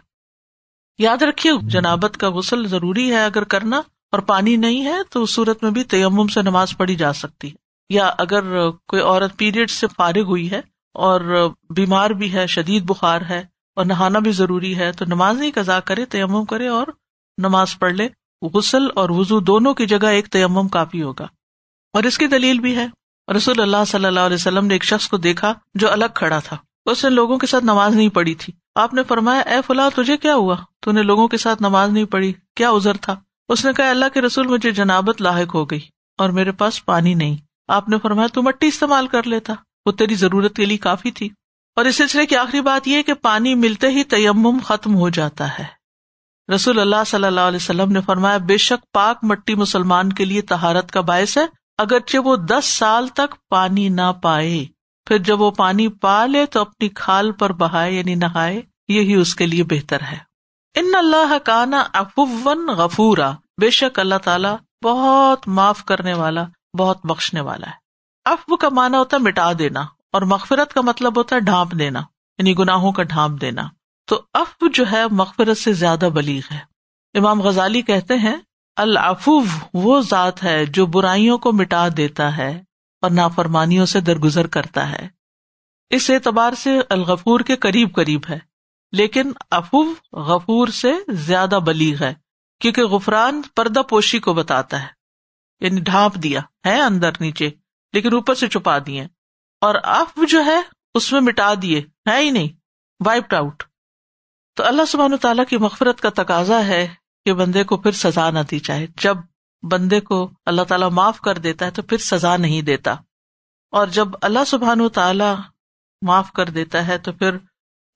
یاد رکھیے، جنابت کا غسل ضروری ہے اگر کرنا اور پانی نہیں ہے تو اس صورت میں بھی تیمم سے نماز پڑھی جا سکتی ہے۔ یا اگر کوئی عورت پیریڈ سے فارغ ہوئی ہے اور بیمار بھی ہے، شدید بخار ہے اور نہانا بھی ضروری ہے تو نماز نہیں قزا کرے، تیمم کرے اور نماز پڑھ لے۔ غسل اور وزو دونوں کی جگہ ایک تیمم کافی ہوگا۔ اور اس کی دلیل بھی ہے۔ رسول اللہ صلی اللہ علیہ وسلم نے ایک شخص کو دیکھا جو الگ کھڑا تھا۔ اس نے لوگوں کے ساتھ نماز نہیں پڑھی تھی۔ آپ نے فرمایا، اے فلاں، تجھے کیا ہوا؟ تو نے لوگوں کے ساتھ نماز نہیں پڑھی۔ کیا ازر تھا؟ اس نے کہا، اللہ کے رسول مجھے جنابت لاحق ہو گئی اور میرے پاس پانی نہیں۔ آپ نے فرمایا، تو مٹی استعمال کر لیتا۔ وہ تیری ضرورت کے لیے کافی تھی۔ اور اس سلسلے کی آخری بات یہ کہ پانی ملتے ہی تیمم ختم ہو جاتا ہے۔ رسول اللہ صلی اللہ علیہ وسلم نے فرمایا، بے شک پاک مٹی مسلمان کے لیے تہارت کا باعث ہے، اگرچہ وہ دس سال تک پانی نہ پائے۔ پھر جب وہ پانی پا لے تو اپنی کھال پر بہائے یعنی نہائے۔ یہی اس کے لیے بہتر ہے۔ ان اللہ کا نا افون غفورا۔ بے شک اللہ تعالیٰ بہت معاف کرنے والا، بہت بخشنے والا ہے۔ افو کا مانا ہوتا ہے مٹا دینا، اور مغفرت کا مطلب ہوتا ہے ڈھانپ دینا یعنی گناہوں کا ڈھانپ دینا۔ تو اف جو ہے مغفرت سے زیادہ بلیغ ہے۔ امام غزالی کہتے ہیں، العفو وہ ذات ہے جو برائیوں کو مٹا دیتا ہے اور نافرمانیوں سے درگزر کرتا ہے۔ اس اعتبار سے الغفور کے قریب قریب ہے، لیکن افو غفور سے زیادہ بلیغ ہے، کیونکہ غفران پردہ پوشی کو بتاتا ہے۔ یعنی ڈھانپ دیا ہے اندر نیچے، لیکن اوپر سے چھپا دیے۔ اور اف جو ہے، اس میں مٹا دیے، ہے ہی نہیں۔ وائپڈ آؤٹ تو اللہ سبحانہ تعالیٰ کی مغفرت کا تقاضا ہے کہ بندے کو پھر سزا نہ دی جائے۔ جب بندے کو اللہ تعالیٰ معاف کر دیتا ہے تو پھر سزا نہیں دیتا۔ اور جب اللہ سبحان و تعالیٰ معاف کر دیتا ہے تو پھر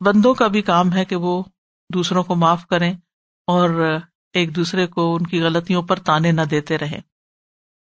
بندوں کا بھی کام ہے کہ وہ دوسروں کو معاف کریں اور ایک دوسرے کو ان کی غلطیوں پر تانے نہ دیتے رہے